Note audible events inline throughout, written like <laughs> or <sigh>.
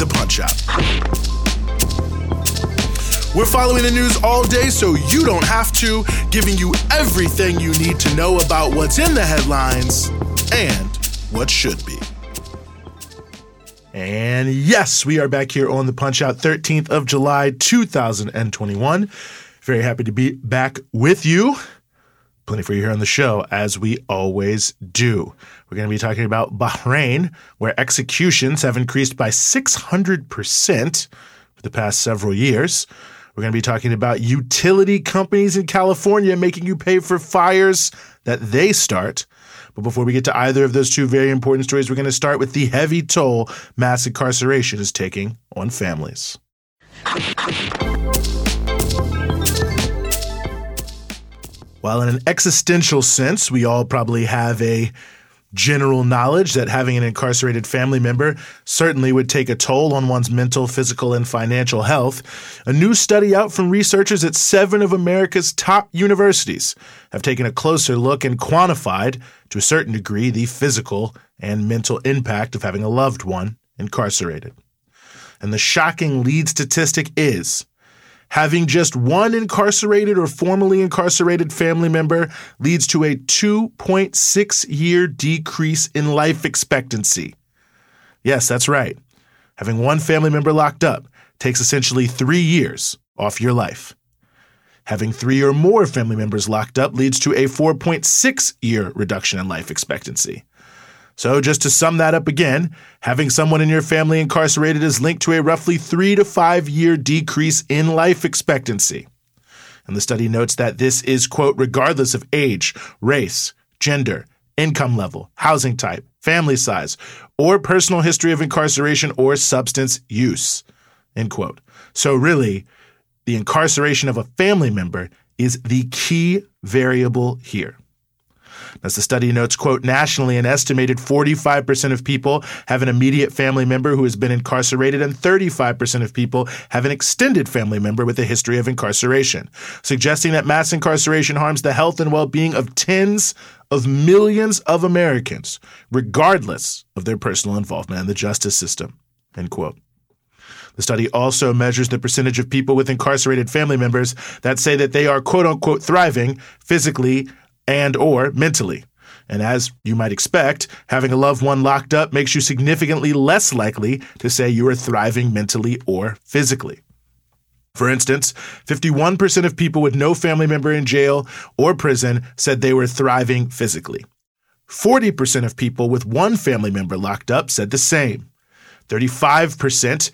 the Punch Out. We're following the news all day so you don't have to, giving you everything you need to know about what's in the headlines and what should be. And yes, we are back here on the Punch Out 13th of July 2021. Very happy to be back with you. Plenty for you here on the show, as we always do. We're going to be talking about Bahrain, where executions have increased by 600% for the past several years. We're going to be talking about utility companies in California making you pay for fires that they start. But before we get to either of those two very important stories, we're going to start with the heavy toll mass incarceration is taking on families. While in an existential sense, we all probably have a general knowledge that having an incarcerated family member certainly would take a toll on one's mental, physical, and financial health. A new study out from researchers at seven of America's top universities have taken a closer look and quantified, to a certain degree, the physical and mental impact of having a loved one incarcerated. And the shocking lead statistic is Having just one incarcerated or formerly incarcerated family member leads to a 2.6 year decrease in life expectancy. Yes, that's right. Having one family member locked up takes essentially three years off your life. Having three or more family members locked up leads to a 4.6 year reduction in life expectancy. So, just to sum that up again, having someone in your family incarcerated is linked to a roughly three to five year decrease in life expectancy. And the study notes that this is, quote, regardless of age, race, gender, income level, housing type, family size, or personal history of incarceration or substance use, end quote. So, really, the incarceration of a family member is the key variable here. As the study notes, quote, nationally, an estimated 45% of people have an immediate family member who has been incarcerated, and 35% of people have an extended family member with a history of incarceration, suggesting that mass incarceration harms the health and well being of tens of millions of Americans, regardless of their personal involvement in the justice system, end quote. The study also measures the percentage of people with incarcerated family members that say that they are quote unquote thriving physically and or mentally. And as you might expect, having a loved one locked up makes you significantly less likely to say you are thriving mentally or physically. For instance, 51% of people with no family member in jail or prison said they were thriving physically. 40% of people with one family member locked up said the same. 35%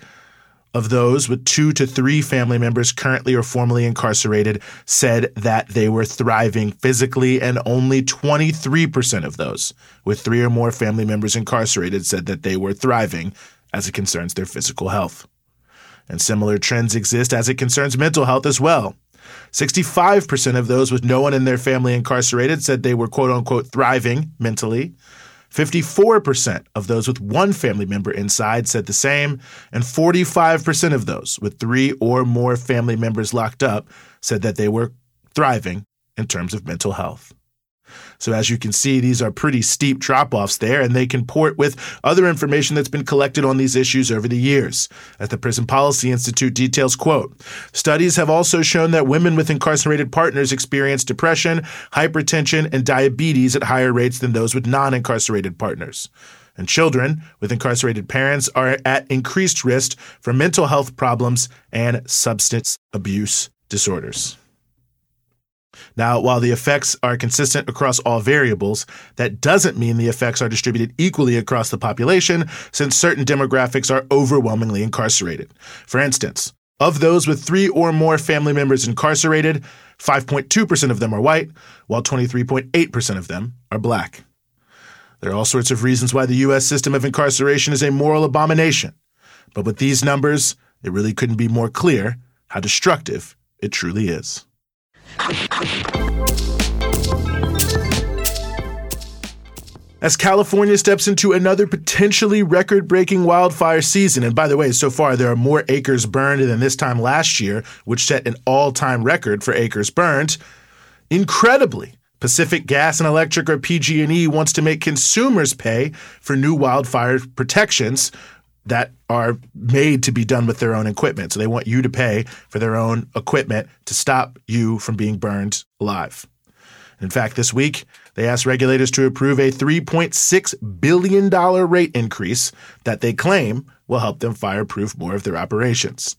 of those with two to three family members currently or formerly incarcerated said that they were thriving physically, and only 23% of those with three or more family members incarcerated said that they were thriving as it concerns their physical health. And similar trends exist as it concerns mental health as well. 65% of those with no one in their family incarcerated said they were quote unquote thriving mentally. 54% of those with one family member inside said the same, and 45% of those with three or more family members locked up said that they were thriving in terms of mental health. So, as you can see, these are pretty steep drop offs there, and they comport with other information that's been collected on these issues over the years. As the Prison Policy Institute details, quote, studies have also shown that women with incarcerated partners experience depression, hypertension, and diabetes at higher rates than those with non incarcerated partners. And children with incarcerated parents are at increased risk for mental health problems and substance abuse disorders. Now, while the effects are consistent across all variables, that doesn't mean the effects are distributed equally across the population, since certain demographics are overwhelmingly incarcerated. For instance, of those with three or more family members incarcerated, 5.2% of them are white, while 23.8% of them are black. There are all sorts of reasons why the U.S. system of incarceration is a moral abomination. But with these numbers, it really couldn't be more clear how destructive it truly is. As California steps into another potentially record breaking wildfire season, and by the way, so far there are more acres burned than this time last year, which set an all time record for acres burned. Incredibly, Pacific Gas and Electric or PG&E wants to make consumers pay for new wildfire protections that are made to be done with their own equipment. So they want you to pay for their own equipment to stop you from being burned alive. In fact, this week, they asked regulators to approve a $3.6 billion rate increase that they claim will help them fireproof more of their operations.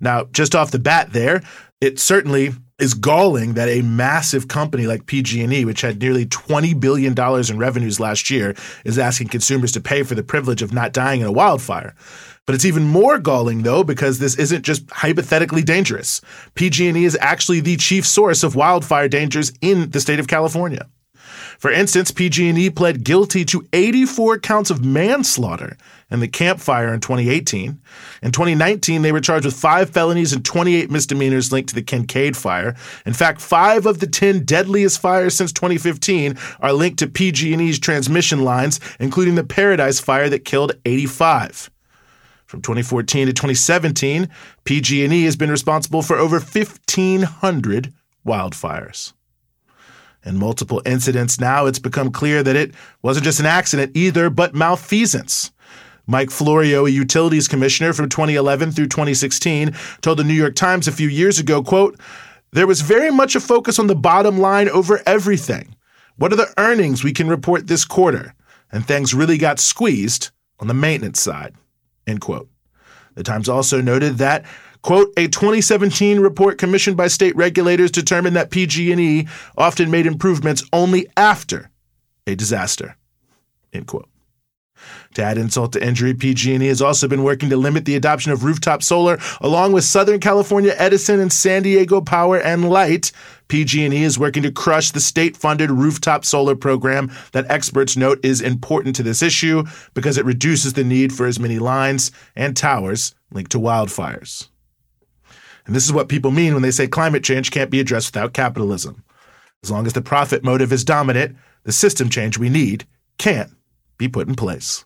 Now, just off the bat there, it certainly is galling that a massive company like PG&E, which had nearly $20 billion in revenues last year, is asking consumers to pay for the privilege of not dying in a wildfire. But it's even more galling though because this isn't just hypothetically dangerous. PG&E is actually the chief source of wildfire dangers in the state of California. For instance, PG&E pled guilty to 84 counts of manslaughter in the Camp Fire in 2018. In 2019, they were charged with five felonies and 28 misdemeanors linked to the Kincade Fire. In fact, five of the 10 deadliest fires since 2015 are linked to PG&E's transmission lines, including the Paradise Fire that killed 85. From 2014 to 2017, PG&E has been responsible for over 1,500 wildfires. In multiple incidents now, it's become clear that it wasn't just an accident either, but malfeasance. Mike Florio, a utilities commissioner from 2011 through 2016, told the New York Times a few years ago, quote, there was very much a focus on the bottom line over everything. What are the earnings we can report this quarter? And things really got squeezed on the maintenance side. End quote. The Times also noted that, quote, a 2017 report commissioned by state regulators determined that PG&E often made improvements only after a disaster. End quote. To add insult to injury, PG&E has also been working to limit the adoption of rooftop solar, along with Southern California Edison and San Diego Power and Light. PG&E is working to crush the state-funded rooftop solar program that experts note is important to this issue because it reduces the need for as many lines and towers linked to wildfires. And this is what people mean when they say climate change can't be addressed without capitalism. As long as the profit motive is dominant, the system change we need can't be put in place.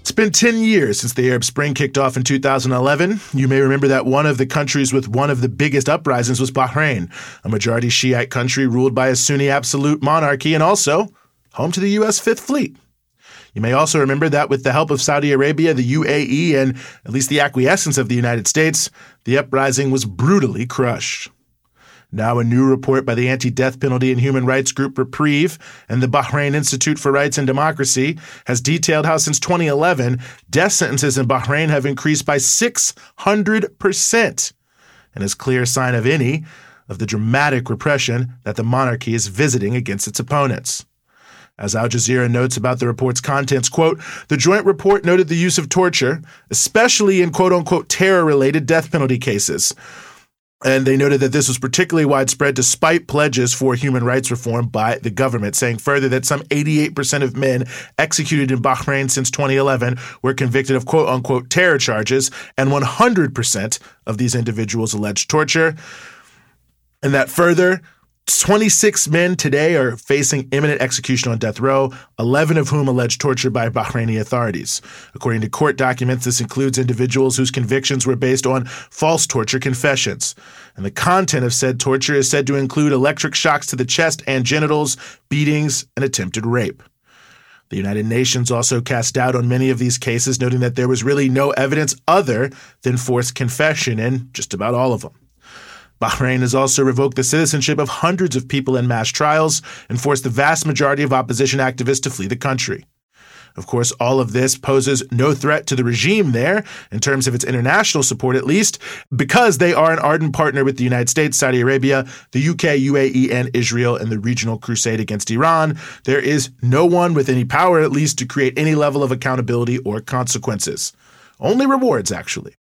It's been 10 years since the Arab Spring kicked off in 2011. You may remember that one of the countries with one of the biggest uprisings was Bahrain, a majority Shiite country ruled by a Sunni absolute monarchy and also home to the U.S. Fifth Fleet. You may also remember that with the help of Saudi Arabia, the UAE, and at least the acquiescence of the United States, the uprising was brutally crushed. Now, a new report by the anti death penalty and human rights group Reprieve and the Bahrain Institute for Rights and Democracy has detailed how since 2011, death sentences in Bahrain have increased by 600%, and is clear sign of any of the dramatic repression that the monarchy is visiting against its opponents. As Al Jazeera notes about the report's contents, quote, the joint report noted the use of torture, especially in quote unquote terror related death penalty cases. And they noted that this was particularly widespread despite pledges for human rights reform by the government, saying further that some 88% of men executed in Bahrain since 2011 were convicted of quote unquote terror charges, and 100% of these individuals alleged torture. And that further, 26 men today are facing imminent execution on death row, 11 of whom allege torture by Bahraini authorities. According to court documents, this includes individuals whose convictions were based on false torture confessions. And the content of said torture is said to include electric shocks to the chest and genitals, beatings, and attempted rape. The United Nations also cast doubt on many of these cases, noting that there was really no evidence other than forced confession in just about all of them. Bahrain has also revoked the citizenship of hundreds of people in mass trials and forced the vast majority of opposition activists to flee the country. Of course, all of this poses no threat to the regime there, in terms of its international support at least, because they are an ardent partner with the United States, Saudi Arabia, the UK, UAE, and Israel in the regional crusade against Iran. There is no one with any power, at least, to create any level of accountability or consequences. Only rewards, actually.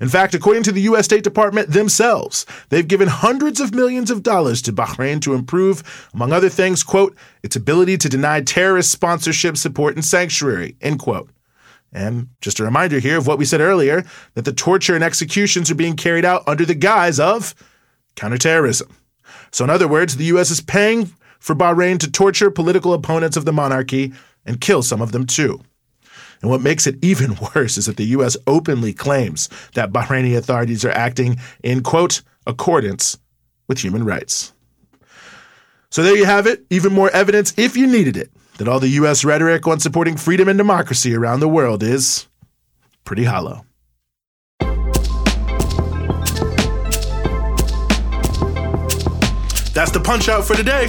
In fact, according to the U.S. State Department themselves, they've given hundreds of millions of dollars to Bahrain to improve, among other things, quote, its ability to deny terrorist sponsorship, support, and sanctuary, end quote. And just a reminder here of what we said earlier that the torture and executions are being carried out under the guise of counterterrorism. So, in other words, the U.S. is paying for Bahrain to torture political opponents of the monarchy and kill some of them too. And what makes it even <laughs> worse is that the U.S. openly claims that Bahraini authorities are acting in, quote, accordance with human rights. So there you have it, even more evidence, if you needed it, that all the U.S. rhetoric on supporting freedom and democracy around the world is pretty hollow. That's the punch out for today.